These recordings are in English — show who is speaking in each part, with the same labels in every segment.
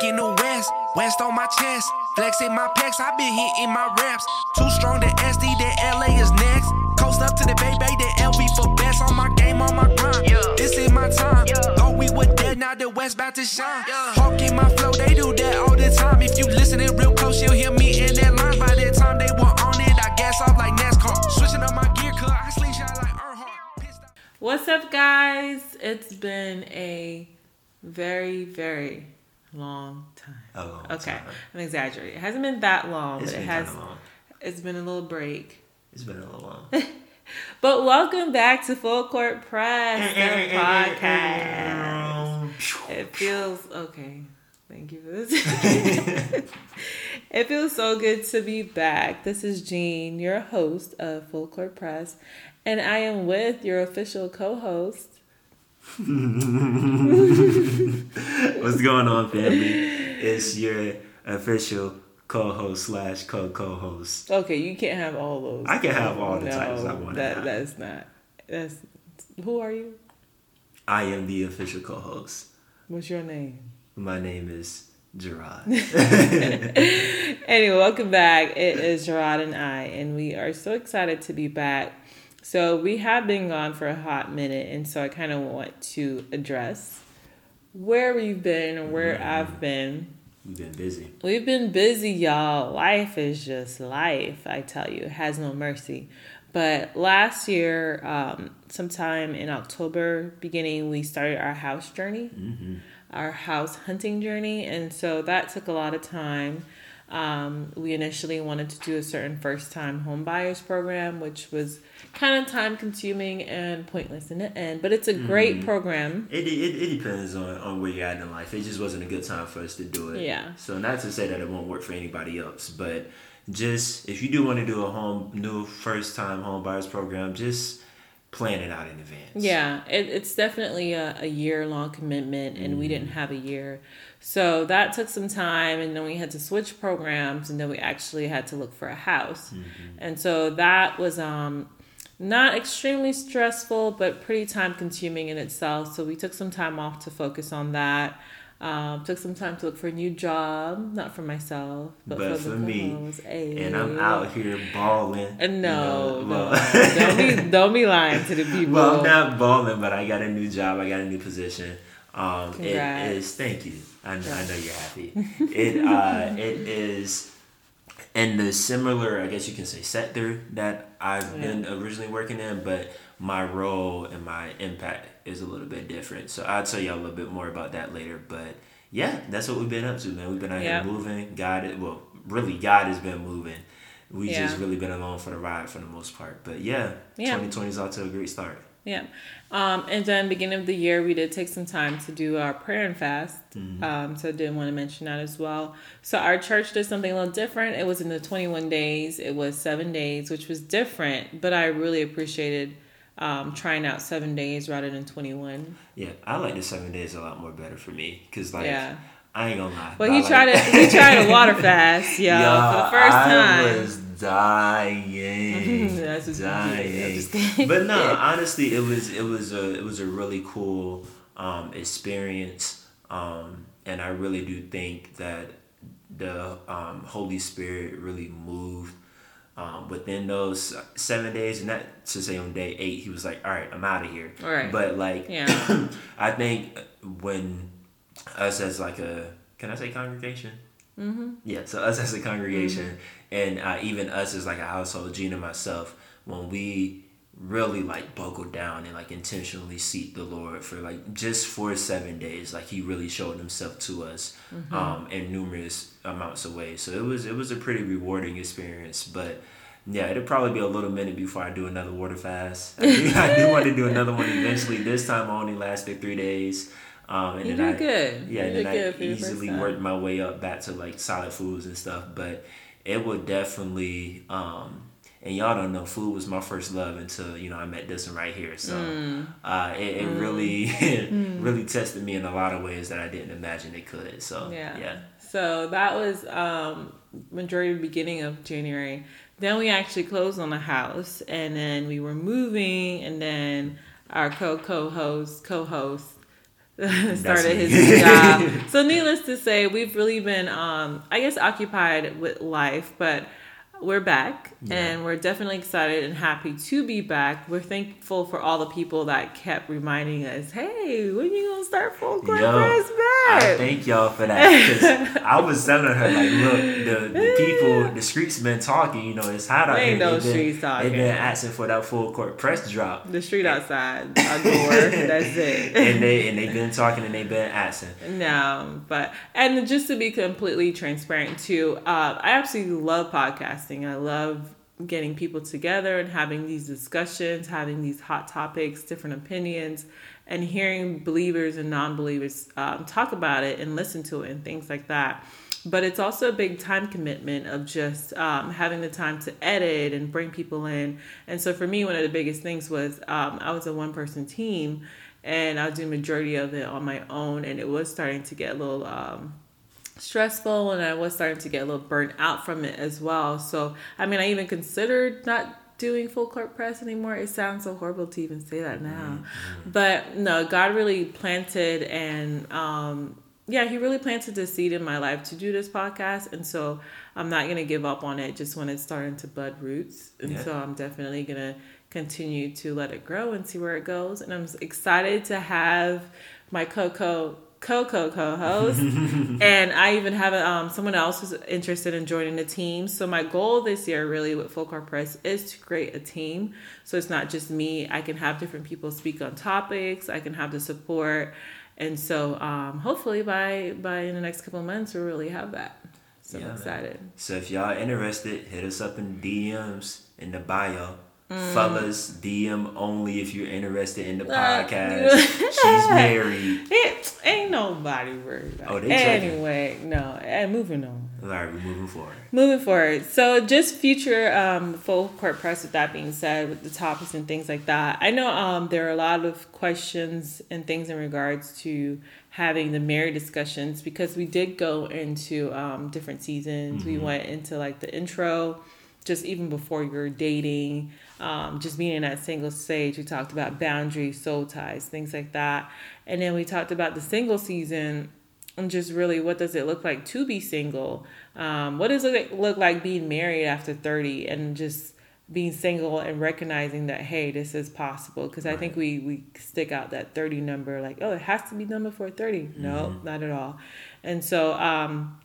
Speaker 1: back in the west, west on my chest. Flexing my pecs, I been hitting my reps. Too strong to SD, then LA is next. Coast up to the Bay Bay, then LV for best. On my game, on my grind. Yeah. This is my time. Thought we were dead, now the west about to shine. Hawk in my flow, they do that all the time. If you listening real close, you'll hear me in that line. By that time they were on it, I gas off like NASCAR. Switching up my gear, cause I slingshot like Earnhardt. Pissed.
Speaker 2: What's up, guys? It's been a very, very long time.
Speaker 3: A long
Speaker 2: okay,
Speaker 3: time.
Speaker 2: I'm exaggerating. It hasn't been that long,
Speaker 3: It's
Speaker 2: but it has.
Speaker 3: long.
Speaker 2: It's been a little break.
Speaker 3: It's been a little long.
Speaker 2: But welcome back to Full Court Press, eh, eh, the eh, podcast. It feels okay. Thank you for this. it feels so good to be back. This is Jean, your host of Full Court Press, and I am with your official co-host.
Speaker 3: What's going on, family? It's your official co-host slash co-co-host.
Speaker 2: Okay, you can't have all those.
Speaker 3: I can have all the titles I want
Speaker 2: That that's not. That's who are you?
Speaker 3: I am the official co-host.
Speaker 2: What's your name?
Speaker 3: My name is Gerard.
Speaker 2: Anyway, welcome back. It is Gerard and I, and we are so excited to be back. So we have been gone for a hot minute, and so I kind of want to address where we've been and where
Speaker 3: Mm-hmm.
Speaker 2: I've been.
Speaker 3: We've been busy.
Speaker 2: We've been busy, y'all. Life is just life, I tell you. It has no mercy. But last year, um, sometime in October beginning, we started our house journey, our house hunting journey. And so that took a lot of time. Um, we initially wanted to do a certain first time home buyers program, which was kind of time consuming and pointless in the end. But it's a great program.
Speaker 3: It, it, it depends on, on where you're at in life. It just wasn't a good time for us to do it.
Speaker 2: Yeah.
Speaker 3: So not to say that it won't work for anybody else, but just if you do want to do a home new first time home buyers program, just plan it out in advance.
Speaker 2: Yeah, it, it's definitely a, a year long commitment, and we didn't have a year. So that took some time, and then we had to switch programs, and then we actually had to look for a house. And so that was um, not extremely stressful, but pretty time consuming in itself. So we took some time off to focus on that. Um, took some time to look for a new job, not for myself, but,
Speaker 3: But
Speaker 2: for,
Speaker 3: for
Speaker 2: the
Speaker 3: me,
Speaker 2: co-host.
Speaker 3: And I'm out here balling.
Speaker 2: And no,
Speaker 3: you know,
Speaker 2: no, don't be don't be lying to the people.
Speaker 3: Well, I'm not balling, but I got a new job. I got a new position. Um, it
Speaker 2: Congrats.
Speaker 3: is. Thank you. I, know I know you're happy. it uh, it is in the similar, I guess you can say, sector that I've been originally working in, but my role and my impact is a little bit different. So I'll tell y'all a little bit more about that later. But yeah, that's what we've been up to, man. We've been out
Speaker 2: Yep.
Speaker 3: here moving. God, well, really, God has been moving. We
Speaker 2: Yeah.
Speaker 3: just really been along for the ride for the most part. But yeah,
Speaker 2: Yeah.
Speaker 3: 2020 is off to a great start.
Speaker 2: Yeah. Um, and then beginning of the year, we did take some time to do our prayer and fast. Um, so I did want to mention that as well. So our church did something a little different. It was in the 21 days. It was seven days, which was different, but I really appreciated um, trying out seven days rather than 21.
Speaker 3: Yeah, I like the seven days a lot more better for me because like
Speaker 2: Yeah.
Speaker 3: I ain't gonna lie.
Speaker 2: Well,
Speaker 3: but
Speaker 2: he
Speaker 3: I
Speaker 2: tried
Speaker 3: like-
Speaker 2: to he tried a water fast, yeah,
Speaker 3: Yo,
Speaker 2: for the first
Speaker 3: I
Speaker 2: time.
Speaker 3: Dying,
Speaker 2: That's what you did. I'm
Speaker 3: dying. but no, honestly, it was it was a it was a really cool um, experience, um, and I really do think that the um, Holy Spirit really moved. Um, within those seven days, and not to say on day eight, he was like, "All right, I'm out of here."
Speaker 2: Right.
Speaker 3: But like,
Speaker 2: Yeah.
Speaker 3: I think when us as like a can I say congregation? Mm-hmm. Yeah, so us as a congregation, and uh, even us as like a household, Gina and myself, when we really like buckle down and like intentionally seek the Lord for like just for seven days, like He really showed Himself to us um, in numerous amounts of ways. So it was it was a pretty rewarding experience, but. Yeah, it'll probably be a little minute before I do another water fast. I do, I do want to do another one eventually. This time I only lasted three days. Um, and
Speaker 2: You
Speaker 3: then I,
Speaker 2: good.
Speaker 3: Yeah,
Speaker 2: You
Speaker 3: and then I
Speaker 2: for your first
Speaker 3: easily worked my way up back to like solid foods and stuff. But it would definitely, um, and y'all don't know, food was my first love until you know I met this one right here. So
Speaker 2: Mm.
Speaker 3: uh, it, it really, really tested me in a lot of ways that I didn't imagine it could. So
Speaker 2: Yeah.
Speaker 3: yeah.
Speaker 2: So that was um majority beginning of January. Then we actually closed on the house and then we were moving and then our co co host co host started his job. So, needless to say, we've really been, um, I guess, occupied with life, but we're back yeah. and we're definitely excited and happy to be back. We're thankful for all the people that kept reminding us, hey, when you gonna start full court press back?
Speaker 3: I thank y'all for that. I was telling her, like, look, the, the people, the streets been talking, you know, it's hot out here.
Speaker 2: No streets been, talking.
Speaker 3: They've been asking for that full court press drop.
Speaker 2: The street outside, our door, that's it.
Speaker 3: and they and they've been talking and they've been asking.
Speaker 2: No, but and just to be completely transparent too, uh, I absolutely love podcasting I love getting people together and having these discussions, having these hot topics, different opinions, and hearing believers and non believers um, talk about it and listen to it and things like that. But it's also a big time commitment of just um, having the time to edit and bring people in. And so for me, one of the biggest things was um, I was a one person team and I was doing majority of it on my own, and it was starting to get a little um, stressful and I was starting to get a little burnt out from it as well. So, I mean, I even considered not doing full court press anymore. It sounds so horrible to even say that now. Mm-hmm. But no, God really planted and um yeah, he really planted the seed in my life to do this podcast. And so I'm not going to give up on it just when it's starting to bud roots. And yeah. so I'm definitely going to continue to let it grow and see where it goes. And I'm excited to have my Coco co-co co-host and i even have um, someone else who's interested in joining the team. So my goal this year really with full court press is to create a team. So it's not just me. I can have different people speak on topics. I can have the support. And so um, hopefully by by in the next couple of months we'll really have that. So yeah, i'm excited.
Speaker 3: Man. so if y'all are interested hit us up in dms in the bio Mm. Fellas, DM only if you're interested in the podcast. She's married.
Speaker 2: It ain't nobody worried about oh, they Anyway, checking. no. And moving on.
Speaker 3: All right, we're moving forward.
Speaker 2: Moving forward. So just future um, full court press with that being said, with the topics and things like that. I know um, there are a lot of questions and things in regards to having the married discussions because we did go into um, different seasons. Mm-hmm. We went into like the intro, just even before you're dating um, just being in that single stage. We talked about boundaries, soul ties, things like that. And then we talked about the single season and just really what does it look like to be single? Um, what does it look like being married after 30 and just being single and recognizing that hey this is possible because right. i think we we stick out that 30 number like oh it has to be done before 30 mm-hmm. no not at all and so um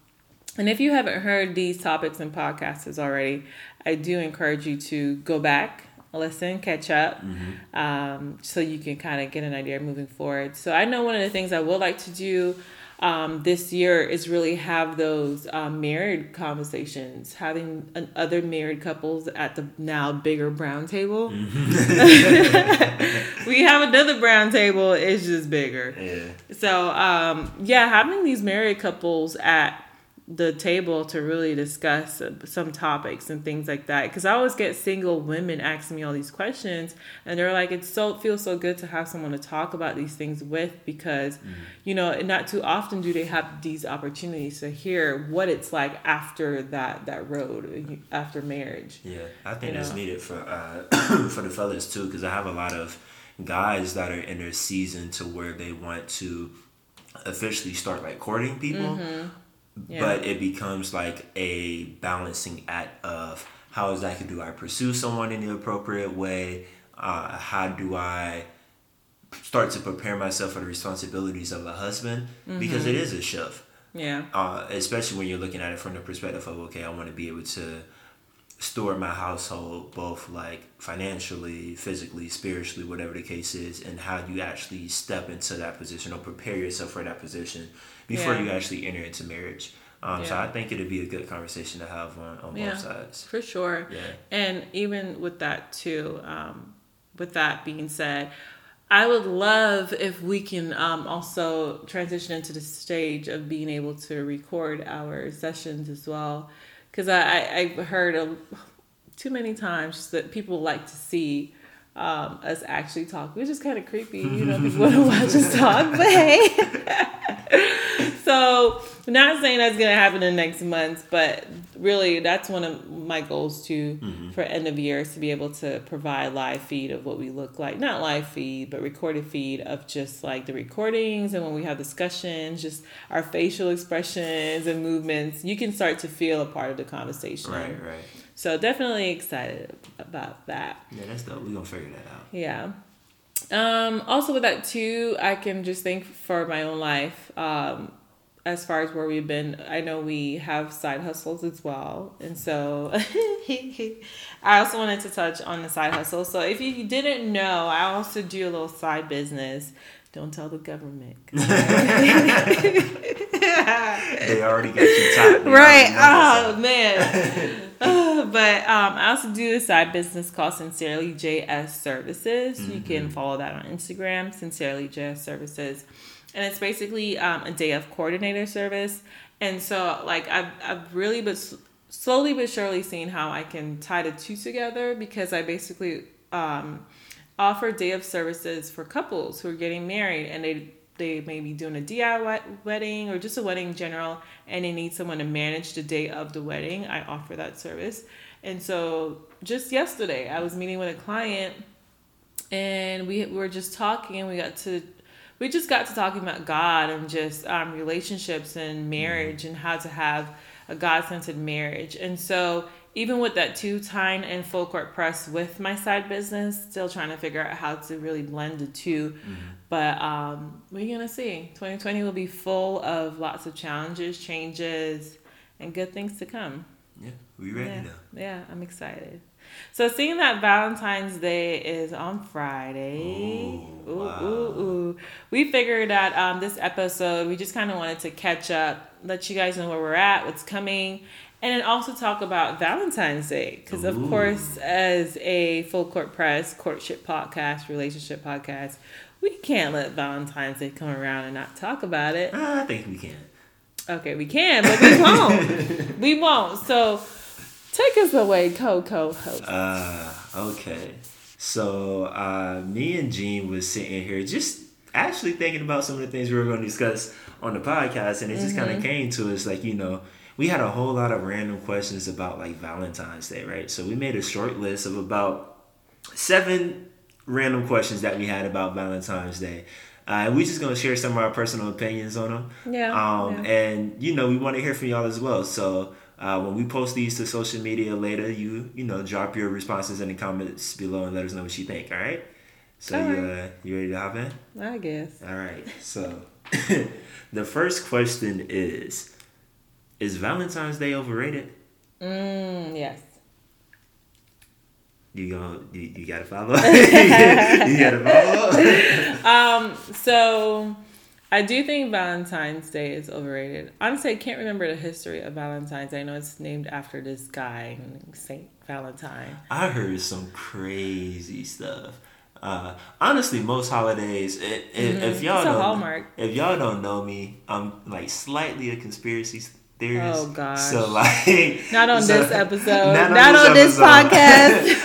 Speaker 2: and if you haven't heard these topics and podcasts already I do encourage you to go back, listen, catch up, mm-hmm. um, so you can kind of get an idea moving forward. So I know one of the things I would like to do um, this year is really have those um, married conversations, having an, other married couples at the now bigger brown table. Mm-hmm. we have another brown table, it's just bigger. Yeah. So, um, yeah, having these married couples at the table to really discuss some topics and things like that because i always get single women asking me all these questions and they're like it's so it feels so good to have someone to talk about these things with because mm-hmm. you know not too often do they have these opportunities to hear what it's like after that that road after marriage
Speaker 3: yeah i think you it's know? needed for uh for the fellas too because i have a lot of guys that are in their season to where they want to officially start like courting people mm-hmm yeah. but it becomes like a balancing act of how exactly do I pursue someone in the appropriate way? Uh, how do I start to prepare myself for the responsibilities of a husband? Mm-hmm. Because it is a shift.
Speaker 2: Yeah.
Speaker 3: Uh, especially when you're looking at it from the perspective of okay, I want to be able to store my household both like financially, physically, spiritually, whatever the case is, and how you actually step into that position or prepare yourself for that position before yeah. you actually enter into marriage. Um, yeah. So I think it'd be a good conversation to have on, on yeah, both sides.
Speaker 2: For sure. Yeah. And even with that too, um, with that being said, I would love if we can um, also transition into the stage of being able to record our sessions as well. Because I, I, I've heard a, too many times that people like to see um, us actually talk, which is kind of creepy. You know, people want to watch us talk, but hey. so not saying that's gonna happen in the next month, but really that's one of my goals too
Speaker 3: Mm-hmm.
Speaker 2: for end of year is to be able to provide live feed of what we look like. Not live feed, but recorded feed of just like the recordings and when we have discussions, just our facial expressions and movements. You can start to feel a part of the conversation.
Speaker 3: Right, right.
Speaker 2: So definitely excited about that.
Speaker 3: Yeah, that's dope. We're gonna figure that out.
Speaker 2: Yeah. Um, also with that too, I can just think for my own life, um, as far as where we've been, I know we have side hustles as well. And so I also wanted to touch on the side hustle. So if you didn't know, I also do a little side business. Don't tell the government.
Speaker 3: They already got you tied.
Speaker 2: Right. Oh man. Uh, but um, I also do a side business called Sincerely JS Services. You can follow that on Instagram, Sincerely JS Services, and it's basically um, a day of coordinator service. And so, like, I've I've really but slowly but surely seen how I can tie the two together because I basically um, offer day of services for couples who are getting married and they they may be doing a DIY wedding or just a wedding in general and they need someone to manage the day of the wedding. I offer that service. And so just yesterday I was meeting with a client and we were just talking and we got to we just got to talking about God and just um, relationships and marriage and how to have a God centered marriage. And so, even with that two time and full court press with my side business, still trying to figure out how to really blend the 2 But um, we're gonna see. 2020 will be full of lots of challenges, changes, and good things to come.
Speaker 3: Yeah, we ready
Speaker 2: Yeah,
Speaker 3: now.
Speaker 2: yeah, I'm excited. So seeing that Valentine's Day is on Friday.
Speaker 3: Ooh,
Speaker 2: Ooh,
Speaker 3: wow.
Speaker 2: ooh, ooh. We figured that um, this episode, we just kind of wanted to catch up, let you guys know where we're at, what's coming, and then also talk about Valentine's Day. Because, of course, as a full court press, courtship podcast, relationship podcast, we can't let Valentine's Day come around and not talk about it.
Speaker 3: I think we can.
Speaker 2: Okay, we can, but we won't. we won't. So take us away, Coco. host.
Speaker 3: Uh, okay. So, uh, me and Jean was sitting here just actually thinking about some of the things we were going to discuss on the podcast, and it just kind of came to us like, you know, we had a whole lot of random questions about like Valentine's Day, right? So, we made a short list of about seven random questions that we had about Valentine's Day. Uh, and we're just gonna share some of our personal opinions on them.
Speaker 2: Yeah,
Speaker 3: Um,
Speaker 2: yeah.
Speaker 3: and you know, we want to hear from y'all as well. So uh, when we post these to social media later, you you know, drop your responses in the comments below and let us know what you think. All right. So
Speaker 2: All
Speaker 3: you uh, you ready to hop in?
Speaker 2: I guess.
Speaker 3: All right. So the first question is: Is Valentine's Day overrated?
Speaker 2: Mm, yes.
Speaker 3: You go. You, you gotta follow. you gotta follow.
Speaker 2: Um, so I do think Valentine's Day is overrated. Honestly, I can't remember the history of Valentine's Day. I know it's named after this guy, Saint Valentine.
Speaker 3: I heard some crazy stuff. Uh, honestly, most holidays, it, it, if y'all
Speaker 2: Mm-hmm. It's a
Speaker 3: don't,
Speaker 2: hallmark.
Speaker 3: if y'all don't know me, I'm like slightly a conspiracy theorist.
Speaker 2: Oh, gosh.
Speaker 3: So like,
Speaker 2: Not on
Speaker 3: so-
Speaker 2: this episode. Not on this podcast.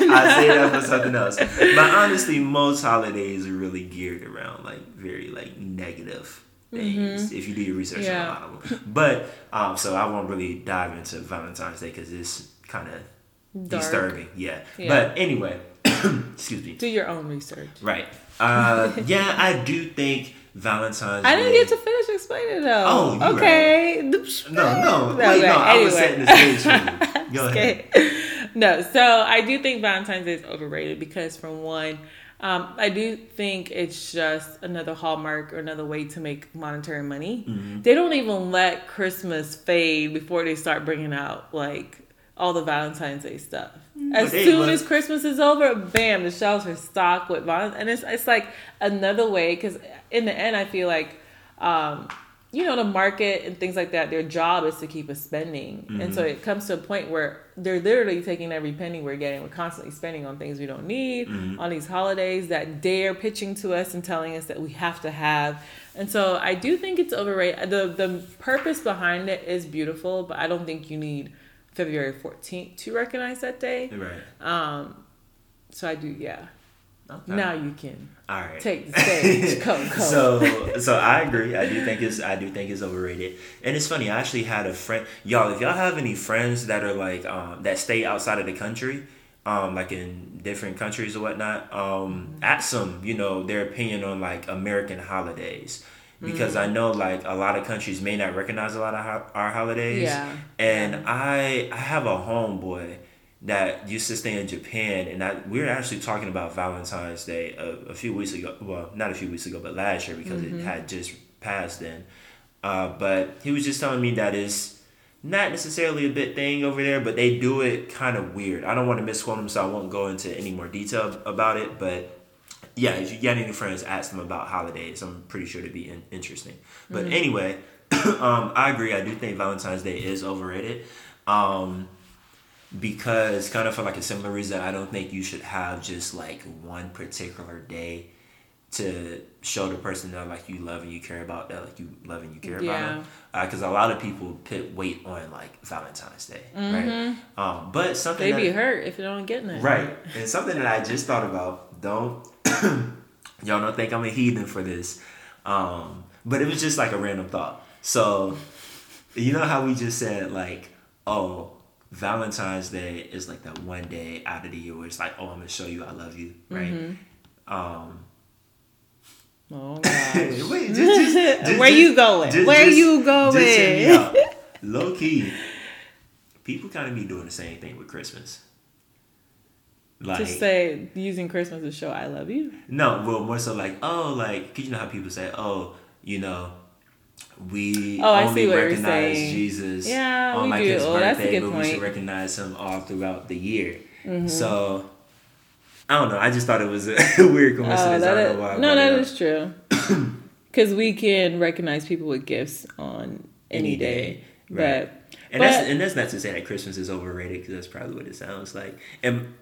Speaker 3: I say that for something else. But honestly, most holidays are really geared around like very like negative things. If you do your research
Speaker 2: Mm-hmm. Yeah.
Speaker 3: on a lot of them, but um, so I won't really dive into Valentine's Day because it's kind of disturbing. Yeah.
Speaker 2: Yeah.
Speaker 3: But anyway, excuse me.
Speaker 2: Do your own research.
Speaker 3: Right. Uh, yeah, I do think Valentine's.
Speaker 2: I didn't
Speaker 3: Day-
Speaker 2: get to finish explaining though.
Speaker 3: Oh,
Speaker 2: okay.
Speaker 3: No, no, wait,
Speaker 2: Okay,
Speaker 3: no. I was
Speaker 2: anyway.
Speaker 3: setting the stage for you. Go ahead.
Speaker 2: Okay. No, so I do think Valentine's Day is overrated because, from one, um, I do think it's just another hallmark or another way to make monetary money.
Speaker 3: Mm-hmm.
Speaker 2: They don't even let Christmas fade before they start bringing out like all the Valentine's Day stuff. As
Speaker 3: But they
Speaker 2: soon as Christmas is over, bam, the shelves are stocked with Valentine's, and it's it's like another way because in the end, I feel like. Um, you know the market and things like that their job is to keep us spending. And so it comes to a point where they're literally taking every penny we're getting. We're constantly spending on things we don't need on these holidays that they're pitching to us and telling us that we have to have. And so i do think it's overrated. The the purpose behind it is beautiful but i don't think you need february 14th to recognize that day.
Speaker 3: Right.
Speaker 2: um so i do yeah Okay. Now you can.
Speaker 3: All right.
Speaker 2: Take the stage, Coco.
Speaker 3: so, so I agree. I do think it's I do think it's overrated. And it's funny. I actually had a friend, y'all. If y'all have any friends that are like um, that stay outside of the country, um, like in different countries or whatnot, um, ask them, you know, their opinion on like American holidays. Because mm-hmm. I know like a lot of countries may not recognize a lot of ho- our holidays.
Speaker 2: Yeah.
Speaker 3: And. I I have a homeboy that used to stay in Japan, and I, we were actually talking about Valentine's Day a, a, few weeks ago. Well, not a few weeks ago, but last year because mm-hmm. it had just passed then. Uh, but he was just telling me that it's not necessarily a big thing over there, but they do it kind of weird. I don't want to misquote him, so I won't go into any more detail about it. But yeah, if you get any friends, ask them about holidays. I'm pretty sure it'd be in- interesting. But mm-hmm. anyway, um, I agree. I do think Valentine's Day is overrated. Um, because kind of for like a similar reason i don't think you should have just like one particular day to show the person that like you love and you care about that like you love and you care yeah. about them. Because uh, a lot of people put weight on like valentine's day mm-hmm. right um, but something
Speaker 2: they be hurt if you don't get it
Speaker 3: right. And something that i just thought about don't y'all don't think i'm a heathen for this um, but it was just like a random thought. So you know how we just said like oh Valentine's Day is like that one day out of the year where it's like, oh, I'm gonna show you I love you, right? Mm-hmm. Um,
Speaker 2: oh gosh. Wait, just, just, just, where you going? where you going?
Speaker 3: Low key, people kind of be doing the same thing with Christmas.
Speaker 2: Like, to say using Christmas to show I love you.
Speaker 3: No, well, more so like, oh, like, cause you know how people say, oh, you know, we
Speaker 2: oh, only recognize
Speaker 3: Jesus
Speaker 2: yeah,
Speaker 3: on like
Speaker 2: do.
Speaker 3: his oh, birthday, but point. we should recognize him all throughout the year. Mm-hmm. So I don't know. I just thought it was a weird oh, coincidence.
Speaker 2: Oh,
Speaker 3: is,
Speaker 2: no, that is true. Because we can recognize people with gifts on any, any day, day. Right. But,
Speaker 3: and but, that's and that's not to say that Christmas is overrated because that's probably what it sounds like. And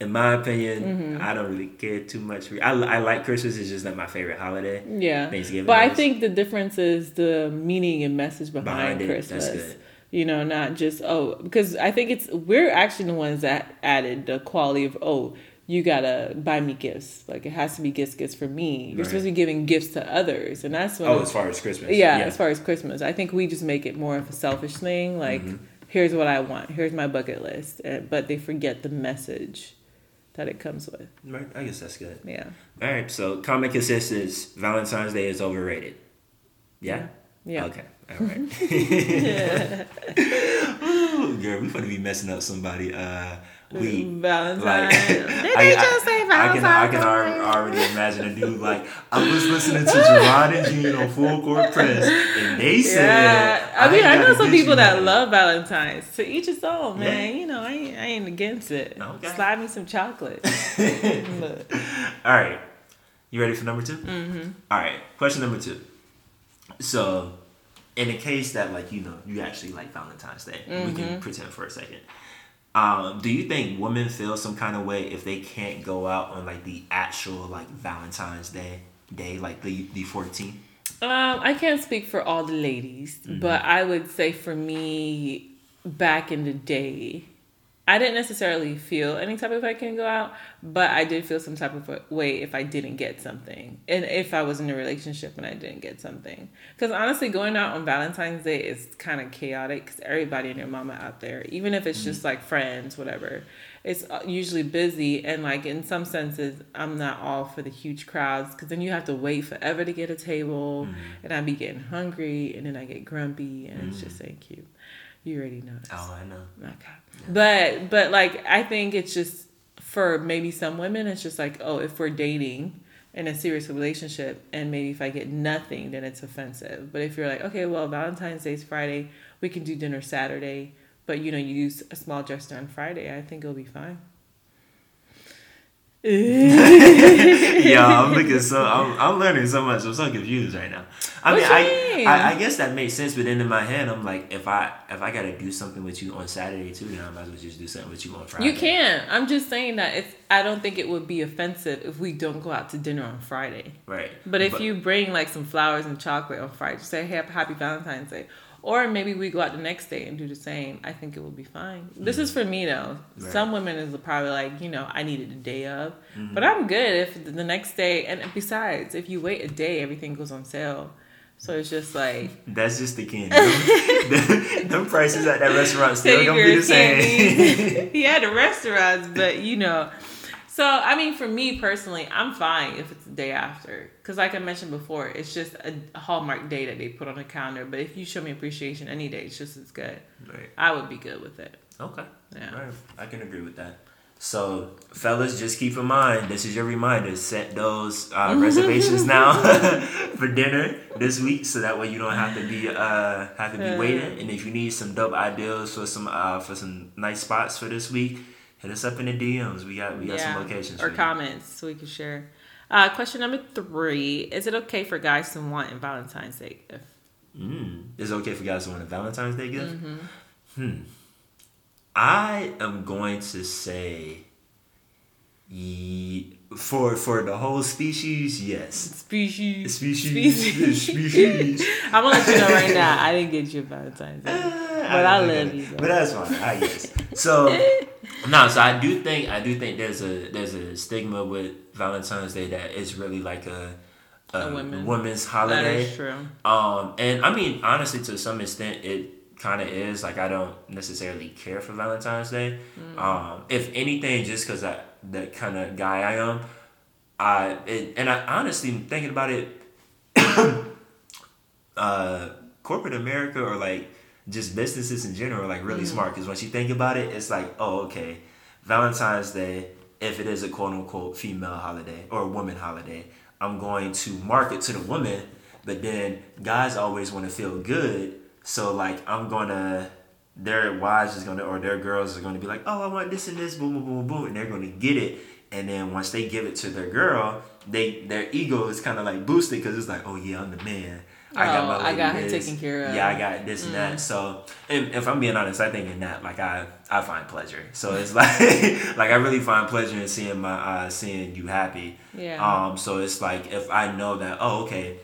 Speaker 3: in my opinion, mm-hmm. I don't really care too much. I, I like Christmas. It's just not my favorite holiday.
Speaker 2: Yeah. Thanksgiving. But is. I think the difference is the meaning and message behind, behind Christmas. You know, not just, oh, because I think it's, we're actually the ones that added the quality of, oh, you gotta buy me gifts. Like it has to be gifts, gifts for me. You're right. supposed to be giving gifts to others, and that's when.
Speaker 3: Oh, as far as Christmas.
Speaker 2: Yeah, yeah, as far as Christmas, I think we just make it more of a selfish thing. Like, mm-hmm. here's what I want. Here's my bucket list, but they forget the message that it comes with.
Speaker 3: Right. I guess that's good.
Speaker 2: Yeah.
Speaker 3: All right. So common consensus: Valentine's Day is overrated. Yeah.
Speaker 2: Yeah.
Speaker 3: Okay. All right. Ooh, girl, we're gonna be messing up somebody. Uh, we
Speaker 2: Valentine. Like, Did they just say Valentine?
Speaker 3: I can, I can already imagine a dude like I was listening to Gerard and Jean on Full Court Press, and they said. Yeah.
Speaker 2: I mean, I, I know some people that love Valentine's. To each his own, man. Yeah. You know, I ain't, I ain't against it. Okay. Slide me some chocolate.
Speaker 3: All right, you ready for number 2
Speaker 2: mm-hmm.
Speaker 3: All right, question number two. So, in the case that like you know you actually like Valentine's Day, mm-hmm. we can mm-hmm. pretend for a second um, do you think women feel some kind of way if they can't go out on like the actual like Valentine's Day day, like the the 14th?
Speaker 2: Um, I can't speak for all the ladies, mm-hmm. but I would say for me, back in the day, I didn't necessarily feel any type of way I can go out, but I did feel some type of way if I didn't get something, and if I was in a relationship and I didn't get something. Because honestly, going out on Valentine's Day is kind of chaotic because everybody and their mama out there, even if it's mm-hmm. just like friends, whatever, it's uh, usually busy. And like in some senses, I'm not all for the huge crowds because then you have to wait forever to get a table, mm-hmm. and I be getting hungry, and then I get grumpy, and mm-hmm. it's just ain't cute. You already know. This.
Speaker 3: Oh, I know.
Speaker 2: Okay. But but like I think it's just for maybe some women it's just like oh if we're dating in a serious relationship and maybe if I get nothing then it's offensive. But if you're like okay well Valentine's Day's Friday we can do dinner Saturday but you know you use a small gesture on Friday I think it'll be fine.
Speaker 3: Yeah, I'm looking so I'm, I'm learning so much. I'm so confused right now. I mean, I, I, I guess that makes sense, but then in my head, I'm like, if I if I gotta do something with you on Saturday too, then I might as well just do something with you on Friday.
Speaker 2: You can. I'm just saying that it's. I don't think it would be offensive if we don't go out to dinner on Friday.
Speaker 3: Right.
Speaker 2: But if but, you bring like some flowers and chocolate on Friday, just say hey, happy Valentine's Day Or maybe we go out the next day and do the same. I think it will be fine. This is for me though.
Speaker 3: Right.
Speaker 2: Some women is probably like, you know, I needed a day of,
Speaker 3: Mm-hmm.
Speaker 2: but I'm good if the next day. And besides, if you wait a day, everything goes on sale. So it's just like
Speaker 3: That's just the candy. them, them prices at that restaurant still gonna be the same.
Speaker 2: yeah, the restaurants, but you know. So I mean, for me personally, I'm fine if it's the day after, because like I mentioned before, it's just a, a hallmark day that they put on the calendar. But if you show me appreciation any day, it's just as good.
Speaker 3: right.
Speaker 2: I would be good with it.
Speaker 3: Okay.
Speaker 2: Yeah.
Speaker 3: Right. I can agree with that. So, fellas, just keep in mind this is your reminder. Set those uh, reservations now for dinner this week, so that way you don't have to be uh, have to be waiting. And if you need some dope ideas for some uh, for some nice spots for this week, hit us up in the DMs. We got we got some locations
Speaker 2: or comments so we can share. Uh, question number three: Is it okay for guys to want a Valentine's Day gift?
Speaker 3: Mm. Is it okay for guys to want a Valentine's Day gift?
Speaker 2: Mm-hmm.
Speaker 3: Hmm. I am going to say, ye- for for the whole species, yes.
Speaker 2: Species.
Speaker 3: Species. Species.
Speaker 2: I'm gonna let you know right now. I didn't get you a Valentine's Day, but I love you.
Speaker 3: But that's fine. I guess. So no, so I do think I do think there's a there's a stigma with Valentine's Day that it's really like a a,
Speaker 2: A women-
Speaker 3: women's holiday.
Speaker 2: is true.
Speaker 3: Um, and I mean, honestly, to some extent, it kind of is. Like, I don't necessarily care for Valentine's Day. Um, if anything, just because I that kind of guy I am, I it, and I honestly thinking about it, uh, corporate America or like just businesses in general, are, like really mm-hmm. smart. Because once you think about it, it's like, oh, okay, Valentine's Day. If it is a quote unquote female holiday or a woman holiday, I'm going to market to the woman, but then guys always want to feel good. So like I'm gonna their wives is gonna or their girls are gonna be like, oh I want this and this, boom boom boom boom, and they're gonna get it. And then once they give it to their girl, they their ego is kind of like boosted because it's like, oh yeah, I'm the man. I got
Speaker 2: Oh,
Speaker 3: my
Speaker 2: I got her
Speaker 3: this.
Speaker 2: taken care of.
Speaker 3: Yeah, I got this and that. So, and if I'm being honest, I think in that, like I, I find pleasure. So it's like, like I really find pleasure in seeing my, uh, seeing you happy.
Speaker 2: Yeah.
Speaker 3: Um. So it's like if I know that, oh, okay,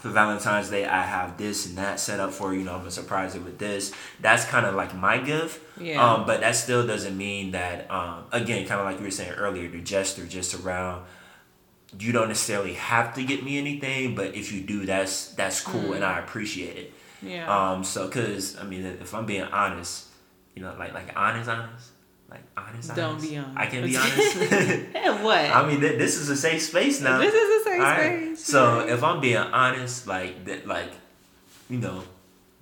Speaker 3: for Valentine's Day I have this and that set up for you know I'm gonna surprise it with this. That's kind of like my gift.
Speaker 2: Yeah.
Speaker 3: Um. But that still doesn't mean that. Um. Again, kind of like you were saying earlier, the gesture just around you don't necessarily have to get me anything, but if you do, that's that's cool and I appreciate it.
Speaker 2: Yeah.
Speaker 3: Um, so cause I mean, if I'm being honest, you know, like like honest, honest, like honest,
Speaker 2: Don't
Speaker 3: honest.
Speaker 2: be honest.
Speaker 3: I can be honest.
Speaker 2: and what?
Speaker 3: I mean, th- this is a safe space now.
Speaker 2: this is a safe
Speaker 3: Alright?
Speaker 2: space.
Speaker 3: So if I'm being honest, like that, like you know,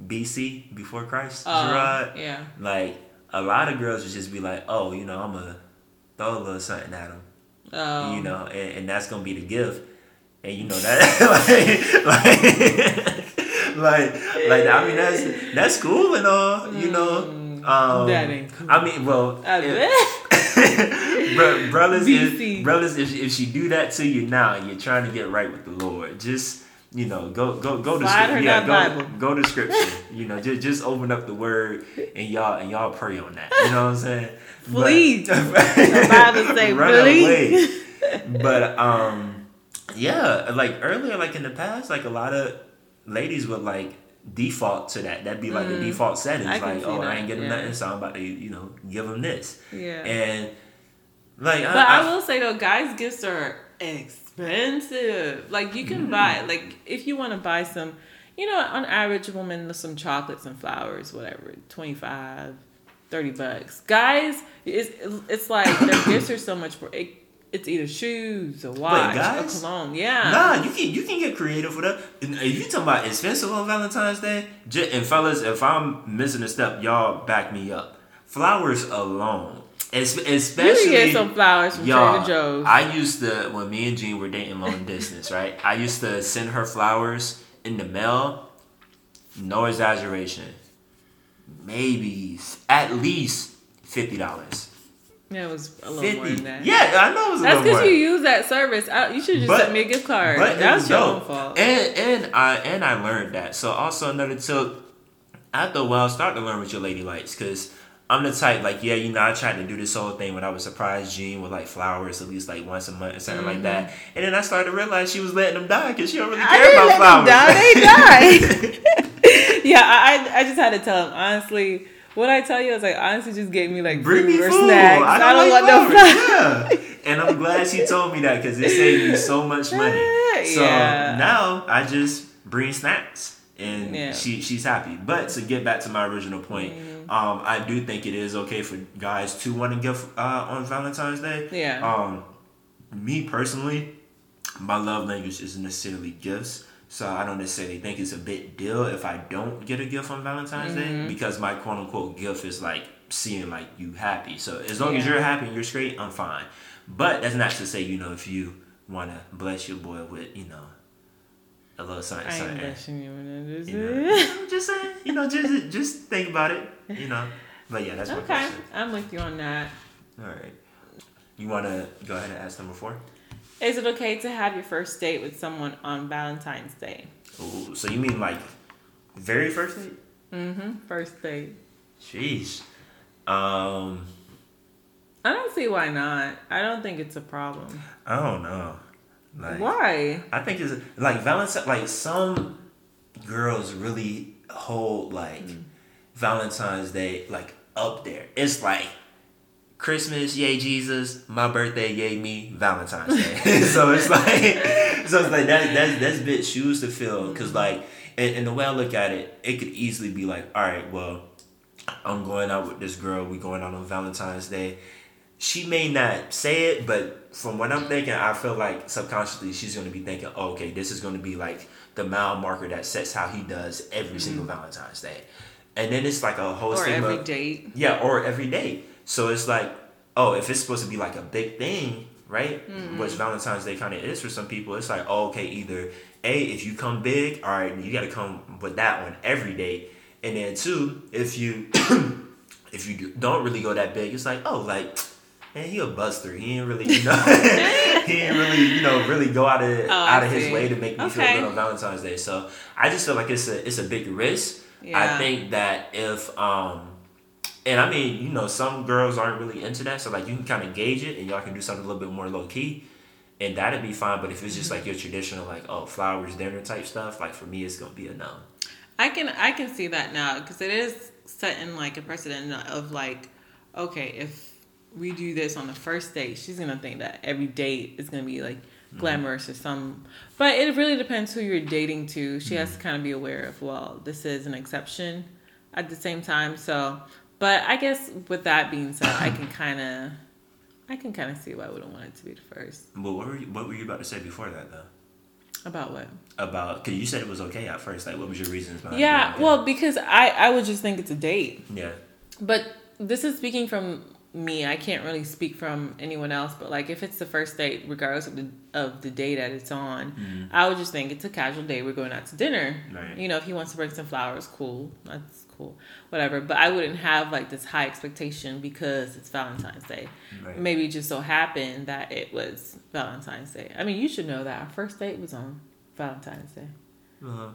Speaker 3: BC before Christ,
Speaker 2: Uh,
Speaker 3: Gerard,
Speaker 2: yeah.
Speaker 3: like a lot of girls would just be like, oh, you know, I'm gonna throw a little something at him
Speaker 2: Um,
Speaker 3: you know, and, and that's gonna be the gift. And you know that, like, like, like, like, I mean, that's that's cool and all, you know. Um,
Speaker 2: Mm, that ain't cool.
Speaker 3: I mean, well,
Speaker 2: I
Speaker 3: if- bro- brothers, if, brothers, if, if she do that to you now, and you're trying to get right with the Lord. Just you know, go go go to scripture. Yeah, go,
Speaker 2: Bible.
Speaker 3: go to scripture. you know, just just open up the word and y'all and y'all pray on that. You know what I'm saying?
Speaker 2: Please. The Bible say,
Speaker 3: Run
Speaker 2: please.
Speaker 3: away. but um, yeah, like earlier, like in the past, like a lot of ladies would like default to that. That'd be like the default settings.
Speaker 2: Mm. I can
Speaker 3: like, oh, I ain't getting
Speaker 2: yeah.
Speaker 3: nothing, so I'm about to, you know, give them this.
Speaker 2: Yeah.
Speaker 3: And like,
Speaker 2: But I, will say though, guys' gifts are expensive. Like you
Speaker 3: Mm.
Speaker 2: can buy, like if you want to buy some, you know, on average, a woman some chocolates and flowers, whatever, 25, 30 bucks. Guys, it's it's like their gifts are so much more. It, it's either shoes, a watch, a
Speaker 3: guys?
Speaker 2: cologne. Yeah.
Speaker 3: Nah, you can you can get creative with that. If you talking about expensive on Valentine's Day, and fellas, if I'm missing a step, y'all back me up. Flowers alone, es-
Speaker 2: You
Speaker 3: especially
Speaker 2: get some flowers from
Speaker 3: Y'all,
Speaker 2: Trader Joe's.
Speaker 3: I used to when me and Jean were dating long distance, right? I used to send her flowers in the mail. No exaggeration. Maybe at least fifty dollars.
Speaker 2: yeah, it was a little more
Speaker 3: Fifty.
Speaker 2: than that.
Speaker 3: Yeah, I know it was a
Speaker 2: That's because you use that service. I, you should just
Speaker 3: But-
Speaker 2: send me a gift card.
Speaker 3: But it
Speaker 2: That's
Speaker 3: was
Speaker 2: your
Speaker 3: dope.
Speaker 2: own fault.
Speaker 3: And and I and I learned that. So also another tip. After a while, start to learn what your lady likes, cause I'm the type like yeah, you know, I tried to do this whole thing when I was surprised Jean with like flowers at least like once a month or something like that, and then I started to realize she was letting them die because she don't really
Speaker 2: Mm-hmm.
Speaker 3: Care about flowers.
Speaker 2: them die. They died. yeah, I I just had to tell him honestly. What I tell you, is like, honestly, just get me like
Speaker 3: Bring
Speaker 2: food
Speaker 3: me
Speaker 2: or
Speaker 3: food.
Speaker 2: snacks.
Speaker 3: I
Speaker 2: I
Speaker 3: don't,
Speaker 2: don't,
Speaker 3: like
Speaker 2: want no
Speaker 3: flowers. Yeah. And I'm glad she told me that because it saved me so much money. So
Speaker 2: Yeah.
Speaker 3: now I just bring snacks and
Speaker 2: Yeah.
Speaker 3: she she's happy. But to get back to my original point,
Speaker 2: Mm-hmm.
Speaker 3: um, I do think it is okay for guys to want to gift uh, on Valentine's Day.
Speaker 2: Yeah.
Speaker 3: Um, me personally, my love language isn't necessarily gifts. So I don't necessarily think it's a big deal if I don't get a gift on Valentine's
Speaker 2: Mm-hmm.
Speaker 3: Day because my quote unquote gift is like seeing like you happy. So as long as you're happy and you're straight, I'm fine. But that's not to say, you know, if you wanna bless your boy with, you know, a little something,
Speaker 2: I ain't
Speaker 3: something.
Speaker 2: blessing you with this.
Speaker 3: You know, I'm just saying, you know, just just think about it, you know. But yeah, that's my
Speaker 2: Okay,
Speaker 3: question.
Speaker 2: I'm with you on that.
Speaker 3: All right. You wanna go ahead and ask number four?
Speaker 2: Is it okay to have your first date with someone on Valentine's Day?
Speaker 3: Ooh, so you mean like very first date?
Speaker 2: Mm-hmm. First date.
Speaker 3: Jeez. Um,
Speaker 2: I don't see why not. I don't think it's a problem.
Speaker 3: I don't know. Like,
Speaker 2: Why?
Speaker 3: I think it's like Valentine. Like some girls really hold like mm. Valentine's Day like up there. It's like Christmas, yay Jesus. My birthday, yay me. Valentine's Day. so it's like, so it's like that. That's that's bit shoes to fill. Cause mm. like, and, and the way I look at it, it could easily be like, all right, well, I'm going out with this girl. We going out on Valentine's Day. She may not say it, but from what I'm thinking, I feel like subconsciously she's going to be thinking, oh, okay, this is going to be like the mile marker that sets how he does every single mm-hmm. Valentine's Day. And then it's like a whole
Speaker 2: Or
Speaker 3: stigma.
Speaker 2: every date.
Speaker 3: Yeah, or every day. So it's like, oh, if it's supposed to be like a big thing, right? Mm-hmm. Which Valentine's Day kind of is for some people. It's like, oh, okay, either A, if you come big, all right, you got to come with that one every day. And then two, if you if you don't really go that big, it's like, oh, like, man, he a buster. He ain't really, you know, he ain't really, you know, really go out of
Speaker 2: Oh,
Speaker 3: out of his way to make me feel good on Valentine's Day. So I just feel like it's a it's a big risk. I think that if um and I mean, you know, some girls aren't really into that, so like you can kind of gauge it, and y'all can do something a little bit more low key, and that'd be fine. But if it's just like your traditional, like oh flowers dinner type stuff, like for me, it's gonna be a no.
Speaker 2: I can I can see that now because it is setting like a precedent of like, okay, if we do this on the first date, she's gonna think that every date is gonna be like mm-hmm. glamorous or some. But it really depends who you're dating to. She has to mm-hmm. kind of be aware of well, this is an exception at the same time. So, but I guess with that being said, I can kind of. I can kind of see why I wouldn't want it to be the first.
Speaker 3: But what were you, what were you about to say before that though?
Speaker 2: About what?
Speaker 3: About because you said it was okay at first. Like, what was your reasons behind?
Speaker 2: Yeah? Well, because I I would just think it's a date.
Speaker 3: yeah,
Speaker 2: But this is speaking from me. I can't really speak from anyone else. But like, if it's the first date, regardless of the of the day that it's on, I would just think it's a casual day. We're going out to dinner.
Speaker 3: Right.
Speaker 2: You know, if he wants to bring some flowers, cool. That's cool. Whatever. But I wouldn't have like this high expectation because it's Valentine's Day.
Speaker 3: Right.
Speaker 2: Maybe it just so happened that it was Valentine's Day. I mean, you should know that our first date was on Valentine's Day,
Speaker 3: Uh,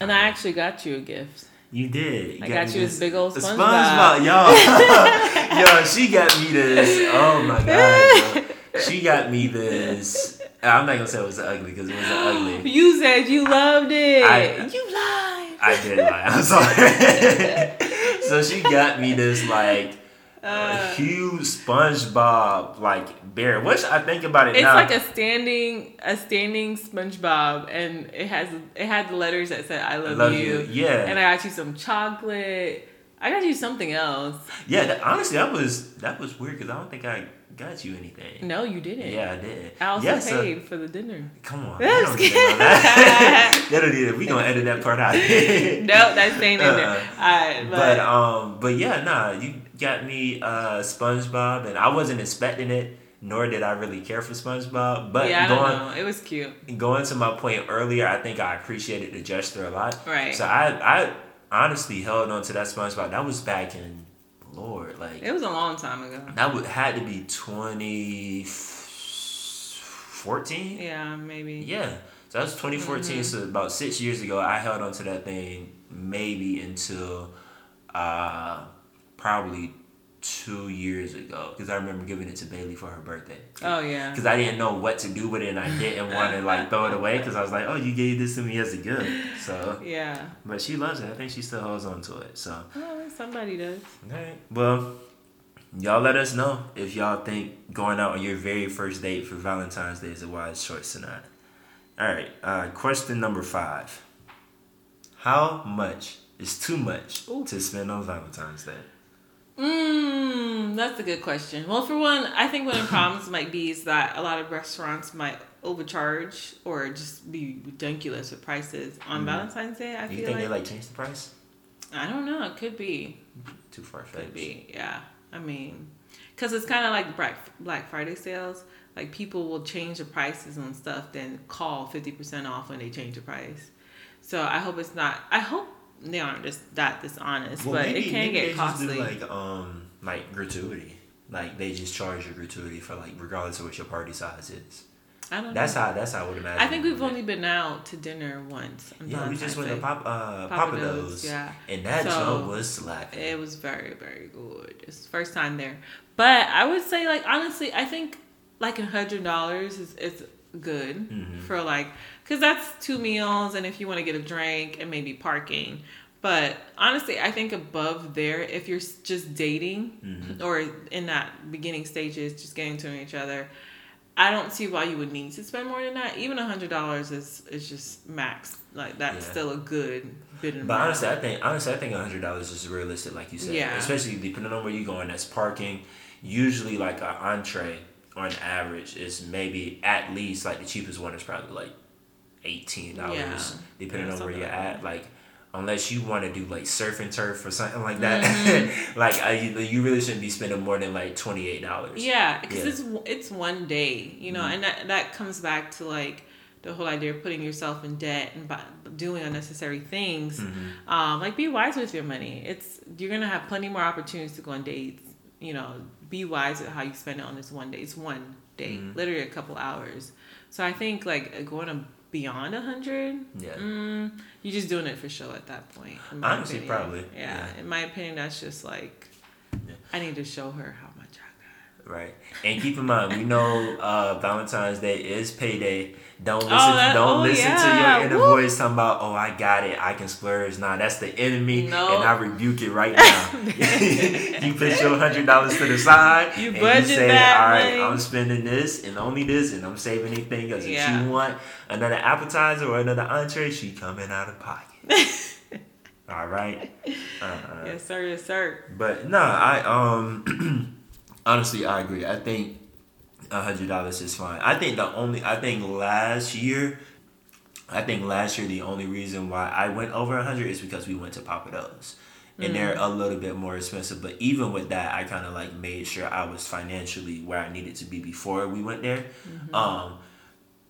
Speaker 2: and I actually got you a gift.
Speaker 3: You did.
Speaker 2: I
Speaker 3: got
Speaker 2: got you this big old
Speaker 3: the
Speaker 2: SpongeBob.
Speaker 3: Yo, yo, she got me this. Oh my god, yo. she got me this. I'm not gonna say it was ugly because it wasn't ugly.
Speaker 2: You said you loved it.
Speaker 3: I-
Speaker 2: you lied.
Speaker 3: I did lie. I'm sorry. so she got me this like
Speaker 2: Uh.
Speaker 3: huge SpongeBob like bear. Which I think about it
Speaker 2: It's
Speaker 3: now.
Speaker 2: like a standing a standing SpongeBob, and it has it had the letters that said "I love,
Speaker 3: love
Speaker 2: you."
Speaker 3: you. Yeah.
Speaker 2: And I got you some chocolate. I got you something else.
Speaker 3: yeah, that, honestly, that was that was weird because I don't think I got you anything.
Speaker 2: No, you didn't.
Speaker 3: Yeah, I did.
Speaker 2: I also
Speaker 3: yeah, so-
Speaker 2: paid for the dinner.
Speaker 3: Come on. They don't need that. they don't need it. We gonna edit that part out.
Speaker 2: No, that's staying in there.
Speaker 3: Uh-uh.
Speaker 2: Alright, but,
Speaker 3: But um, but yeah, nah, you got me uh SpongeBob, and I wasn't expecting it, nor did I really care for SpongeBob. But
Speaker 2: yeah, I
Speaker 3: going.
Speaker 2: It was cute.
Speaker 3: going to my point earlier, I think I appreciated the gesture a lot.
Speaker 2: Right.
Speaker 3: So I I honestly held on to that SpongeBob. That was back in Lord, like
Speaker 2: It was a long time ago.
Speaker 3: that would had to be twenty fourteen.
Speaker 2: Yeah, maybe.
Speaker 3: Yeah. So that was 2014.
Speaker 2: Mm-hmm.
Speaker 3: So about six years ago, I held on to that thing maybe until uh, probably two years ago because I remember giving it to Bailey for her birthday.
Speaker 2: Oh yeah.
Speaker 3: Because I didn't know what to do with it and I didn't want to like throw it away because I was like, oh, you gave this to me as a gift. So
Speaker 2: Yeah.
Speaker 3: but she loves it. I think she still holds on to it. So
Speaker 2: Well, somebody does.
Speaker 3: all right. Well, y'all let us know if y'all think going out on your very first date for Valentine's Day is a wise choice or not. All right. Uh, question number five. How much is too much
Speaker 2: Ooh.
Speaker 3: to spend on Valentine's Day?
Speaker 2: Mm, that's a good question. Well, for one, I think one of the problems might be is that a lot of restaurants might overcharge or just be ridiculous with prices on Valentine's Day. I
Speaker 3: Do
Speaker 2: feel
Speaker 3: you think
Speaker 2: like,
Speaker 3: they like change the price?
Speaker 2: I don't know. It could be.
Speaker 3: Too far
Speaker 2: Could
Speaker 3: fetched.
Speaker 2: be. Yeah. I mean, because it's kind of like Black Black Friday sales. Like people will change the prices on stuff, then call fifty percent off when they change the price. So I hope it's not. I hope they aren't just that dishonest, but it can
Speaker 3: maybe
Speaker 2: get costly.
Speaker 3: Like um like gratuity. Like they just charge you gratuity for like regardless of what your party size is.
Speaker 2: I don't.
Speaker 3: That's
Speaker 2: know.
Speaker 3: how that's how I would imagine.
Speaker 2: I think we've only been out to dinner once. on
Speaker 3: Yeah, we just went to Pop uh Pappadeaux's,
Speaker 2: yeah.
Speaker 3: And that
Speaker 2: So,
Speaker 3: joint was slapping.
Speaker 2: It was very, very good. It's first time there. But I would say, like, honestly, I think like a hundred dollars is, is good
Speaker 3: Mm-hmm.
Speaker 2: for like, cause that's two meals, and if you want to get a drink and maybe parking. But honestly, I think above there, if you're just dating
Speaker 3: Mm-hmm.
Speaker 2: or in that beginning stages, just getting to know each other, I don't see why you would need to spend more than that. Even a hundred dollars is is just max. Like that's
Speaker 3: Yeah.
Speaker 2: still a good bit of
Speaker 3: But
Speaker 2: amount.
Speaker 3: honestly, I think honestly I think a hundred dollars is realistic, like you said.
Speaker 2: Yeah.
Speaker 3: Especially depending on where you're going. That's parking. Usually, like an entree on average is maybe at least like the cheapest one is probably like eighteen dollars,
Speaker 2: Yeah.
Speaker 3: depending
Speaker 2: Yeah,
Speaker 3: on where you're at. Like. Unless you want to do like surf and turf or something like that,
Speaker 2: Mm-hmm.
Speaker 3: like uh, you, you really shouldn't be spending more than like twenty eight dollars.
Speaker 2: Yeah, because
Speaker 3: Yeah.
Speaker 2: it's it's one day, you know, and that that comes back to like the whole idea of putting yourself in debt and doing unnecessary things.
Speaker 3: Mm-hmm.
Speaker 2: Um, like be wise with your money. It's you're gonna have plenty more opportunities to go on dates. You know, be wise with how you spend it on this one day. It's one day,
Speaker 3: Mm-hmm.
Speaker 2: literally a couple hours. So I think like going a, beyond a hundred.
Speaker 3: Yeah.
Speaker 2: Mm, you're just doing it for show at that point.
Speaker 3: Honestly,
Speaker 2: opinion.
Speaker 3: probably,
Speaker 2: Yeah,
Speaker 3: yeah.
Speaker 2: in my opinion, that's just like
Speaker 3: Yeah.
Speaker 2: I need to show her how much I got.
Speaker 3: Right. And keep in mind, we know uh, Valentine's Day is payday. Don't listen.
Speaker 2: that-
Speaker 3: don't
Speaker 2: oh,
Speaker 3: listen
Speaker 2: yeah.
Speaker 3: to your inner
Speaker 2: Woo.
Speaker 3: voice talking about, "Oh, I got it. I can splurge." Nah, that's the enemy,
Speaker 2: No.
Speaker 3: and I rebuke it right now. you put your hundred dollars to the side,
Speaker 2: You
Speaker 3: and
Speaker 2: budget
Speaker 3: you say,
Speaker 2: that
Speaker 3: "All right,
Speaker 2: money."
Speaker 3: I'm spending this and only this, and I'm saving anything else. If
Speaker 2: Yeah.
Speaker 3: you want another appetizer or another entree, she coming out of pocket." All right. Uh-uh.
Speaker 2: Yes, sir. Yes, sir.
Speaker 3: But no, I um honestly I agree. I think a hundred dollars is fine. I think the only I think last year I think last year the only reason why I went over a hundred is because we went to Pappadeaux's. And they're a little bit more expensive. But even with that I kinda like made sure I was financially where I needed to be before we went there. Um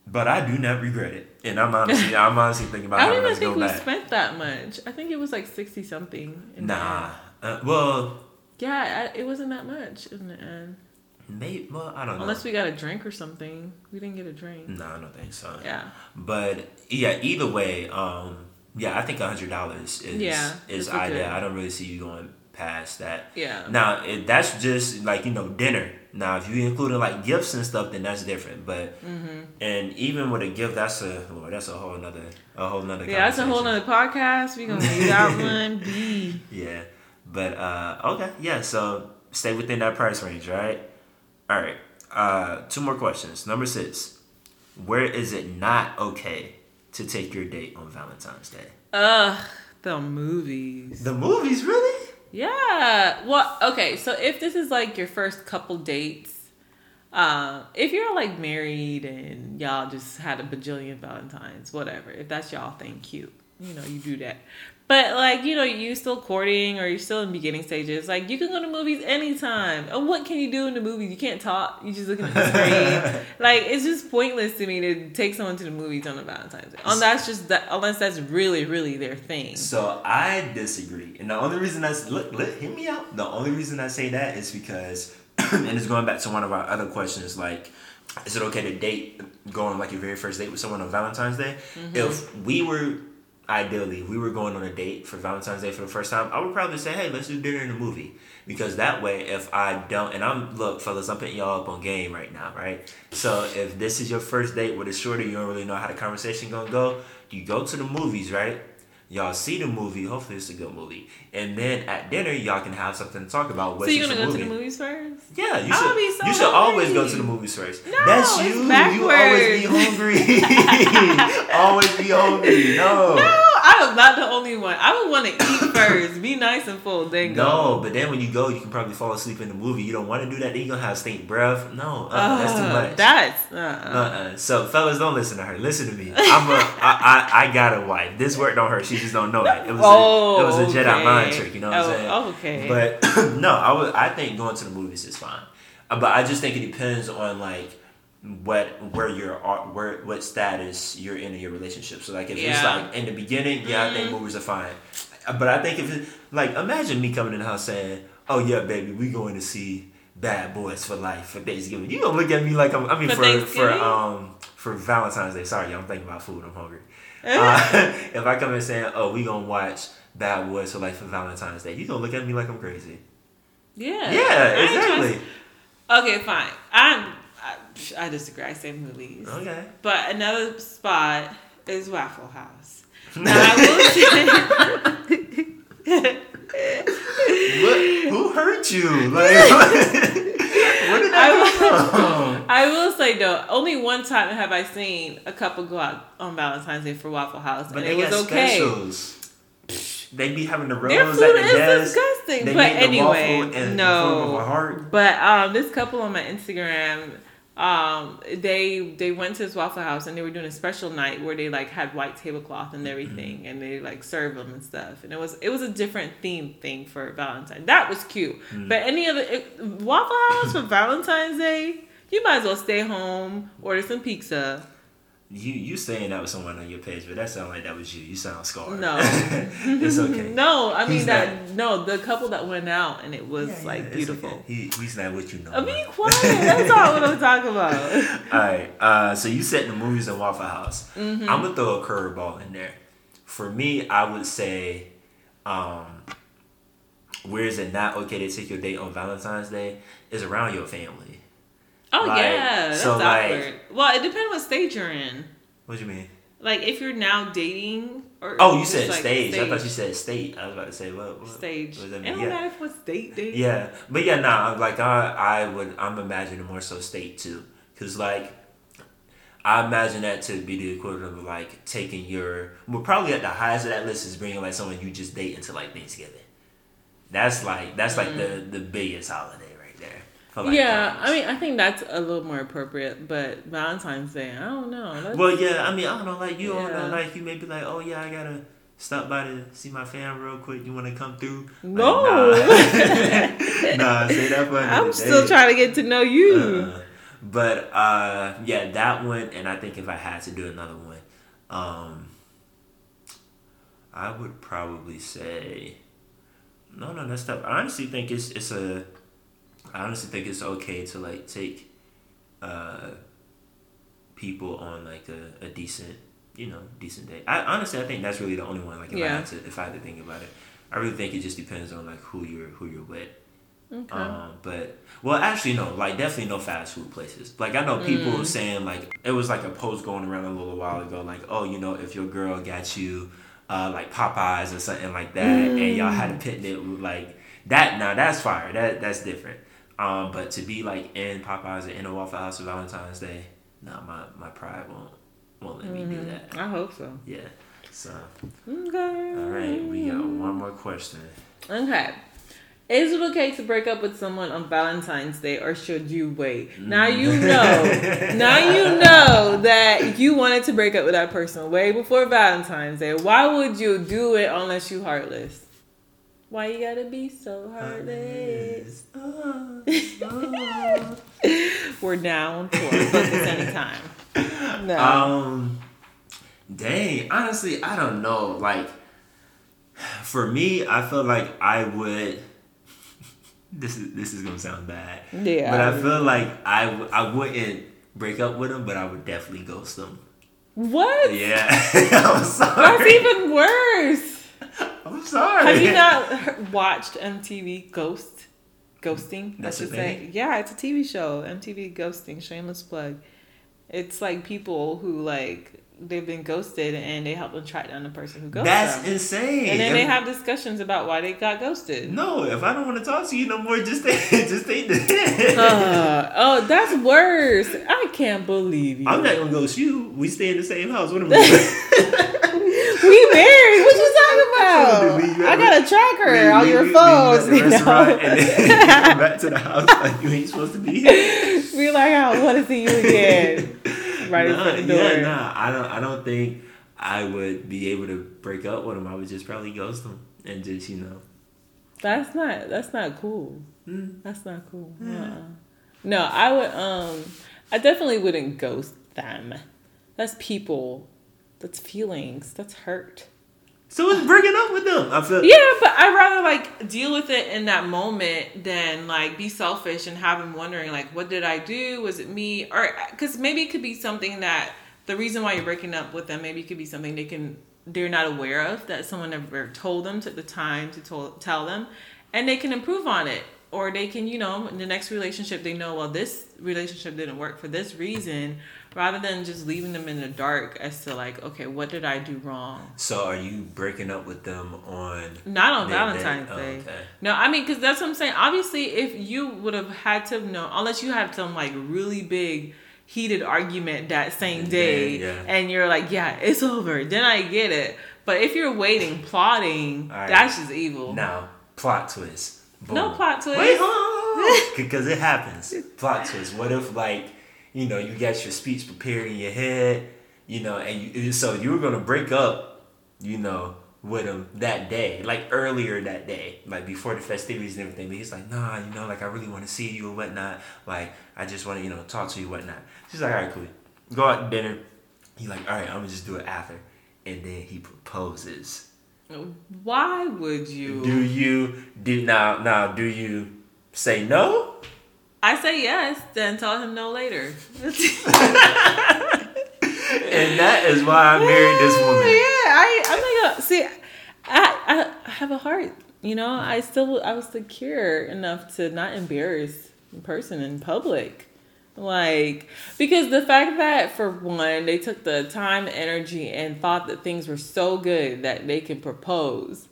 Speaker 3: but I do not regret it. And I'm honestly I'm honestly thinking about
Speaker 2: I don't even think we
Speaker 3: back.
Speaker 2: spent that much. I think it was like sixty something.
Speaker 3: Nah. Uh, well
Speaker 2: Yeah, I, it wasn't that much in the end.
Speaker 3: maybe well I don't know.
Speaker 2: Unless we got a drink or something. We didn't get a drink.
Speaker 3: No, I don't think so.
Speaker 2: Yeah.
Speaker 3: But yeah, either way, um, yeah, I think a hundred dollars is
Speaker 2: Yeah,
Speaker 3: is ideal. I don't really see you going past that.
Speaker 2: Yeah.
Speaker 3: Now, if that's just like you know dinner. Now, if you including like gifts and stuff, then that's different. But
Speaker 2: Mm-hmm.
Speaker 3: and even with a gift, that's a well, that's a whole nother a whole nother.
Speaker 2: Yeah, that's a whole
Speaker 3: conversation.
Speaker 2: nother podcast. We gonna leave that one be.
Speaker 3: Yeah, but uh, okay, yeah. So stay within that price range, right? All right. Uh, two more questions. Number six. Where is it not okay to take your date on Valentine's Day?
Speaker 2: Ugh, the movies.
Speaker 3: The movies, really?
Speaker 2: Yeah. Well, okay. So if this is like your first couple dates, uh, if you're like married and y'all just had a bajillion Valentines, whatever. If that's y'all thing, cute. You know, you do that. But like, you know, you still courting or you're still in beginning stages. Like, you can go to movies anytime. And what can you do in the movies? You can't talk. You just looking at the screen. like, it's just pointless to me to take someone to the movies on a Valentine's Day. And that's just that. Unless that's really, really their thing.
Speaker 3: So I disagree, and the only reason that's look, look, hear me out. The only reason I say that is because, and it's going back to one of our other questions, like, is it okay to date, go on like your very first date with someone on Valentine's Day? Mm-hmm. If we were, ideally, if we were going on a date for Valentine's Day for the first time, I would probably say, hey, let's do dinner and a movie. Because that way, if I don't, and I'm, look, fellas, I'm putting y'all up on game right now, right? So if this is your first date with a shorty, you don't really know how the conversation gonna go, you go to the movies, right? Y'all see the movie. Hopefully, it's a good movie. And then at dinner, y'all can have something to talk about.
Speaker 2: So you're gonna go movie. to the movies first?
Speaker 3: Yeah, you should. Be so you should hungry. always go to the movies first. No, That's you. You always be hungry. always be hungry. No.
Speaker 2: No. I'm not the only one. I would want to eat first. Be nice and full. Then go.
Speaker 3: No, but then when you go, you can probably fall asleep in the movie. You don't want to do that. Then you're gonna have stink breath. No, uh, uh, that's too much.
Speaker 2: That's
Speaker 3: uh. uh So fellas, don't listen to her. Listen to me. I'm a. I, I, I got a wife. This worked on her. She just don't know it. It was oh, a, it was a Jedi okay. mind trick. You know what oh, I'm saying?
Speaker 2: Okay.
Speaker 3: But no, I would. I think going to the movies is fine. Uh, but I just think it depends on like what where you're where what status you're in in your relationship. So like if yeah. it's like in the beginning, yeah, mm-hmm. I think mm-hmm. movies are fine. But I think if it like imagine me coming in the house saying, "Oh yeah, baby, we going to see Bad Boys for Life for Thanksgiving." You gonna look at me like I'm. I mean for for, for um for Valentine's Day. Sorry, I'm thinking about food. I'm hungry. uh, if I come in saying, "Oh, we gonna watch Bad Boys for Life for Valentine's Day," you gonna look at me like I'm crazy.
Speaker 2: Yeah.
Speaker 3: Yeah, exactly.
Speaker 2: Okay, fine. I'm I disagree. I say movies.
Speaker 3: Okay.
Speaker 2: But another spot is Waffle House. Now I
Speaker 3: will say. what, who hurt you? Like, where did that
Speaker 2: I will, I will say though, only one time have I seen a couple go out on Valentine's Day for Waffle House, but and it was okay. Specials.
Speaker 3: They be having the rose
Speaker 2: Their food is desk. disgusting. They but anyway, no. But um, this couple on my Instagram um, they they went to this Waffle House and they were doing a special night where they like had white tablecloth and everything, mm-hmm. and they like served them and stuff. And it was it was a different theme thing for Valentine. That was cute. Mm-hmm. But any other it, Waffle House for Valentine's Day, you might as well stay home, order some pizza,
Speaker 3: you you saying that was someone on your page, but that sounds like that was you. You sound scarred.
Speaker 2: No,
Speaker 3: it's okay.
Speaker 2: no, I mean he's that. Not, no, the couple that went out and it was yeah, like yeah, beautiful. Okay.
Speaker 3: He, he's not what you know.
Speaker 2: I mean, quiet. That's all what I'm talking about.
Speaker 3: all right. Uh, so you said the movies in Waffle House. Mm-hmm. I'm gonna throw a curveball in there. For me, I would say, um, where is it not okay to take your date on Valentine's Day? Is around your family.
Speaker 2: Oh like, yeah, that's so awkward. Like, well, it depends what stage you're in.
Speaker 3: What do you mean?
Speaker 2: Like if you're now dating or
Speaker 3: oh, you said like stage. stage. I thought you said state. I was about to say what, what
Speaker 2: stage. What does that mean? It don't yeah. matter if what state dating.
Speaker 3: Yeah, but yeah, nah. Like I, I would. I'm imagining more so state too, because like I imagine that to be the equivalent of like taking your. Well, probably at the highest of that list is bringing like someone you just date into like Thanksgiving. That's like that's like mm. the the biggest holiday
Speaker 2: like yeah, I mean, I think that's a little more appropriate, but Valentine's Day, I don't know.
Speaker 3: That's, well, yeah, I mean, I don't know, like you yeah. don't know, like you may be like, oh yeah, I gotta stop by to see my fam real quick. You want to come through?
Speaker 2: No,
Speaker 3: like, nah. nah, say that for
Speaker 2: I'm still trying to get to know you.
Speaker 3: Uh, but uh, yeah, that one, and I think if I had to do another one, um, I would probably say, no, no, that's tough. I honestly think it's it's a I honestly think it's okay to like take uh, people on like a, a decent, you know, decent day. I honestly I think that's really the only one. Like if yeah. I had to if I had to think about it, I really think it just depends on like who you're who you're with. Okay. Um, but well, actually, no. Like, definitely no fast food places. Like, I know people mm. saying like it was like a post going around a little while ago. Like, oh, you know, if your girl got you uh, like Popeyes or something like that, mm. and y'all had a picnic, like that. Now that's fire. That that's different. Um, but to be like in Popeyes or in a Waffle House for Valentine's Day, no, my, my pride won't won't let mm-hmm. me do mm-hmm. that.
Speaker 2: I hope so.
Speaker 3: Yeah. So.
Speaker 2: Okay.
Speaker 3: All right, we got one more question.
Speaker 2: Okay. Is it okay to break up with someone on Valentine's Day or should you wait? Now you mm. know. now you know that you wanted to break up with that person way before Valentine's Day. Why would you do it unless you heartless? Why you gotta be so heartless? Oh, oh. We're down for focus anytime.
Speaker 3: No. Um, dang. Honestly, I don't know. Like, for me, I feel like I would. This is this is gonna sound bad.
Speaker 2: Yeah.
Speaker 3: But I feel like I I wouldn't break up with him, but I would definitely ghost him.
Speaker 2: What?
Speaker 3: Yeah, I'm sorry.
Speaker 2: That's even worse.
Speaker 3: I'm sorry.
Speaker 2: Have you not watched MTV Ghost? Ghosting,
Speaker 3: That's
Speaker 2: I should say. Yeah, it's a TV show. MTV Ghosting, shameless plug. It's like people who like they've been ghosted and they help them track down the person who ghosted
Speaker 3: That's
Speaker 2: them.
Speaker 3: insane.
Speaker 2: And then they have discussions about why they got ghosted.
Speaker 3: No, if I don't want to talk to you no more, just stay, just stay there.
Speaker 2: Uh, oh, that's worse. I can't believe you.
Speaker 3: I'm not gonna ghost you. We stay in the same house. What am I doing?
Speaker 2: we married. What you talking about? I
Speaker 3: at
Speaker 2: got a tracker
Speaker 3: Leave-
Speaker 2: on your
Speaker 3: you- leave you at
Speaker 2: phones.
Speaker 3: the
Speaker 2: You
Speaker 3: restaurant
Speaker 2: know?
Speaker 3: and then back to the house like you ain't supposed to be here.
Speaker 2: Be like, I want to see you again. Right in front of the door.
Speaker 3: yeah, nah. I don't. I don't think I would be able to break up with him. I would just probably ghost him and just you know.
Speaker 2: That's not. That's not cool.
Speaker 3: Mm.
Speaker 2: That's not cool. Uh-uh. No, I would. Um, I definitely wouldn't ghost them. That's people. That's feelings. That's hurt.
Speaker 3: So it's breaking up with them. I feel.
Speaker 2: Yeah, but I'd rather like deal with it in that moment than like be selfish and have him wondering like, what did I do? Was it me? Or because maybe it could be something that the reason why you're breaking up with them maybe it could be something they can they're not aware of that someone ever told them took the time to tell them, and they can improve on it. Or they can, you know, in the next relationship, they know, well, this relationship didn't work for this reason, rather than just leaving them in the dark as to, like, okay, what did I do wrong?
Speaker 3: So are you breaking up with them on?
Speaker 2: Not on Valentine's
Speaker 3: they- oh,
Speaker 2: Day.
Speaker 3: okay.
Speaker 2: No, I mean, because that's what I'm saying. Obviously, if you would have had to know, unless you had some like really big heated argument that same day,
Speaker 3: Yeah, yeah.
Speaker 2: and you're like, yeah, it's over, then I get it. But if you're waiting, plotting,
Speaker 3: right.
Speaker 2: that's just evil.
Speaker 3: Now plot twist. Boom.
Speaker 2: No plot twist.
Speaker 3: Wait, hold on. Because it happens. Plot twist. What if, like, you know, you got your speech prepared in your head, you know, and you, so you were going to break up, you know, with him that day, like earlier that day, like before the festivities and everything. But he's like, nah, you know, like, I really want to see you and whatnot. Like, I just want to, you know, talk to you and whatnot. She's like, all right, cool. Go out to dinner. He's like, all right, I'm going to just do it after. And then he proposes.
Speaker 2: Why would you?
Speaker 3: Do you do now? Now, do you say no?
Speaker 2: I say yes, then tell him no later.
Speaker 3: And that is why I married this woman.
Speaker 2: Yeah, I I'm not gonna uh, see. I I have a heart. You know, I still I was secure enough to not embarrass a person in public. Like because the fact that for one they took the time, energy, and thought that things were so good that they can propose,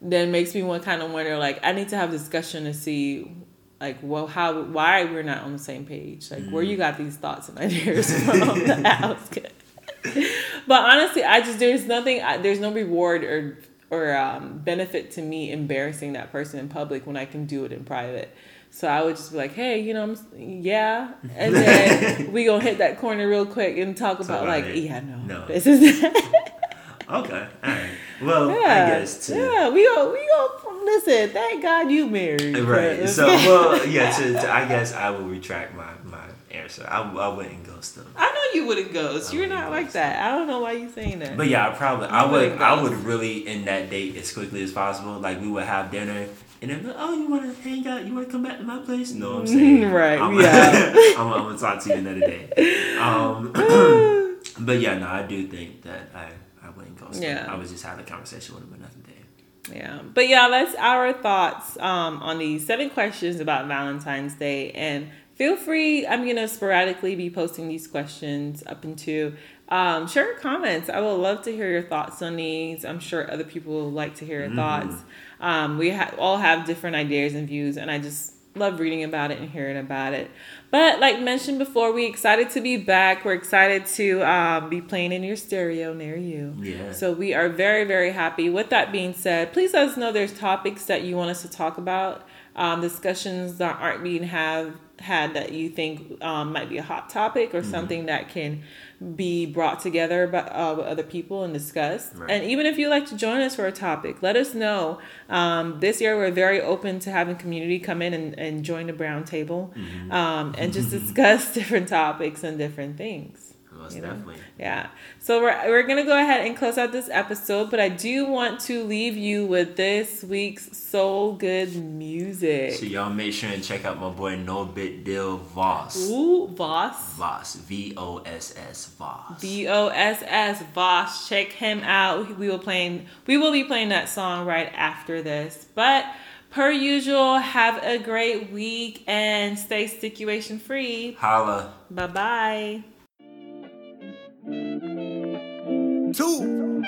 Speaker 2: then makes me want kind of wonder. Like I need to have a discussion to see. Like well, how why we're not on the same page? Like where you got these thoughts and ideas from? was good. but honestly, I just there's nothing. I, there's no reward or or um, benefit to me embarrassing that person in public when I can do it in private. So I would just be like, hey, you know, I'm, yeah, and then we gonna hit that corner real quick and talk about
Speaker 3: about
Speaker 2: like,
Speaker 3: it.
Speaker 2: yeah, no,
Speaker 3: No.
Speaker 2: this is that.
Speaker 3: Okay, all right. Well,
Speaker 2: yeah,
Speaker 3: I guess to
Speaker 2: yeah, we go, we go. Listen, thank God you married.
Speaker 3: right. So well, yeah. To, to I guess I will retract my my answer. I, I wouldn't ghost them.
Speaker 2: I know you wouldn't ghost.
Speaker 3: I
Speaker 2: You're not like that. I don't know why you saying that.
Speaker 3: But yeah, I probably I
Speaker 2: You
Speaker 3: would
Speaker 2: wouldn't
Speaker 3: I would really end that date as quickly as possible. Like we would have dinner. And then, like, oh, you want to hang out? You want to come back to my place? No, I'm saying,
Speaker 2: Right,
Speaker 3: I'm,
Speaker 2: yeah.
Speaker 3: I'm, I'm gonna talk to you another day. Um, but yeah, no, I do think that I I wouldn't go.
Speaker 2: Yeah.
Speaker 3: I was just having a conversation with them another day.
Speaker 2: Yeah, but yeah, that's our thoughts um, on these seven questions about Valentine's Day. And feel free, I'm gonna sporadically be posting these questions up into. Um, share comments. I would love to hear your thoughts on these. I'm sure other people would like to hear your thoughts. Um, we ha- all have different ideas and views, and I just love reading about it and hearing about it. But like mentioned before, we excited to be back. We're excited to um, be playing in your stereo near you.
Speaker 3: Yeah.
Speaker 2: So we are very, very happy. With that being said, please let us know there's topics that you want us to talk about, um, discussions that aren't being have had that you think um, might be a hot topic or something that can be brought together by, uh, with other people and discussed.
Speaker 3: Right.
Speaker 2: And even if you'd like to join us for a topic, let us know. Um, this year we're very open to having community come in and, and join the brown table um, and just discuss different topics and different things.
Speaker 3: Most definitely.
Speaker 2: Yeah. So we're we're gonna go ahead and close out this episode, but I do want to leave you with this week's soul good music.
Speaker 3: So y'all make sure and check out my boy No Bit Deal Voss.
Speaker 2: Ooh, Voss.
Speaker 3: Voss. V O S S Voss.
Speaker 2: V O S S Voss. Check him out. We will playing. We will be playing that song right after this, but. Per usual, have a great week and stay situation free.
Speaker 3: Holla.
Speaker 2: Bye bye.
Speaker 4: Two.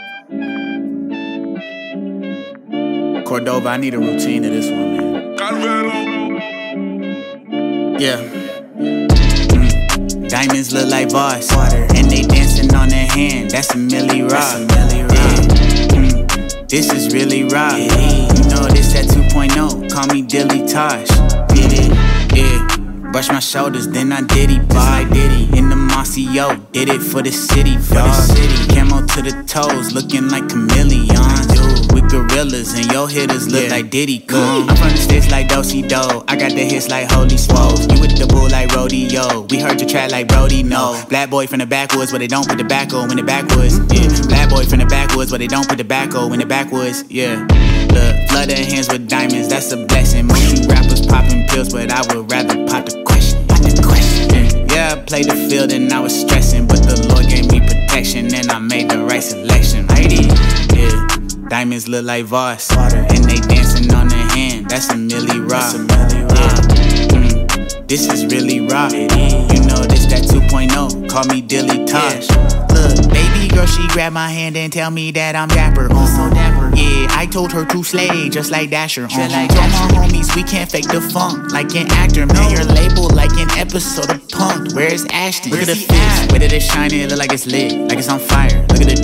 Speaker 4: Cordova, I need a routine to this one, man. Yeah. Mm. Diamonds look like Voss, and they dancing on their hand. That's a Millie Rock. That's a Yeah. Mm. This is really rock. You know this at 2.0. Call me Dilly Tosh. Yeah. Brush my shoulders, then I did it. Bye, diddy. In the mossy, yo. Did it for the city, for the city. Camo to the toes, looking like chameleons. Dude, with gorillas, and your hitters look like Diddy. Come. I'm from the sticks like Dosey Do. I got the hits like Holy Swole. You with the bull like Rodeo. We heard your track like Brody, no. Black boy from the backwoods, where they don't put tobacco in the backwoods. Yeah. Black boy from the backwoods, where they don't put tobacco in the backwoods. Yeah. Look, flood their hands with diamonds, that's a blessing. Most you rappers popping pills, but I would rather pop the question. Pop the question. Yeah, I played the field and I was stressing, but the Lord gave me protection and I made the right selection. Lady, yeah. Diamonds look like Voss, and they dancing on their hand. That's a Millie Rock. Yeah. This is really rock. You know this that 2.0. Call me Dilly Tosh. Look, baby girl, she grabbed my hand and tell me that I'm dapper. Uh-huh. Yeah, I told her to slay just like Dasher. Uh-huh. Told my homies we can't fake the funk like an actor. Man, your label like an episode of Punk'd. Where's Ashton? Look at the fist, where did it shine? It look like it's lit, like it's on fire. Look at the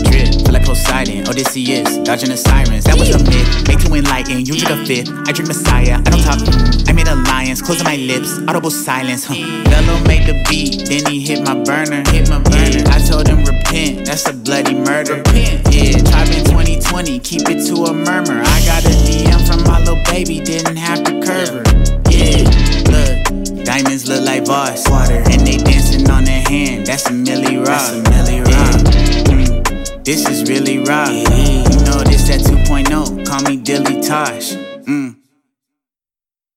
Speaker 4: feel like Poseidon. Odysseus, dodging the sirens. That was a myth. Made to enlighten, you took a fifth. I drink Messiah, I don't talk. I made alliance, closing my lips, audible silence. Huh. Bello made the beat, then he hit my burner. Hit my burner. I told him repent, that's a bloody murder. Repent. Yeah, Tribe in 2020, keep it to a murmur. I got a DM from my little baby, didn't have to curve her. Yeah, look, diamonds look like Voss, and they dancing on their hand. That's a Millie Rock. Yeah. This is really rock. You know this at 2.0. Call me Dilly Tosh.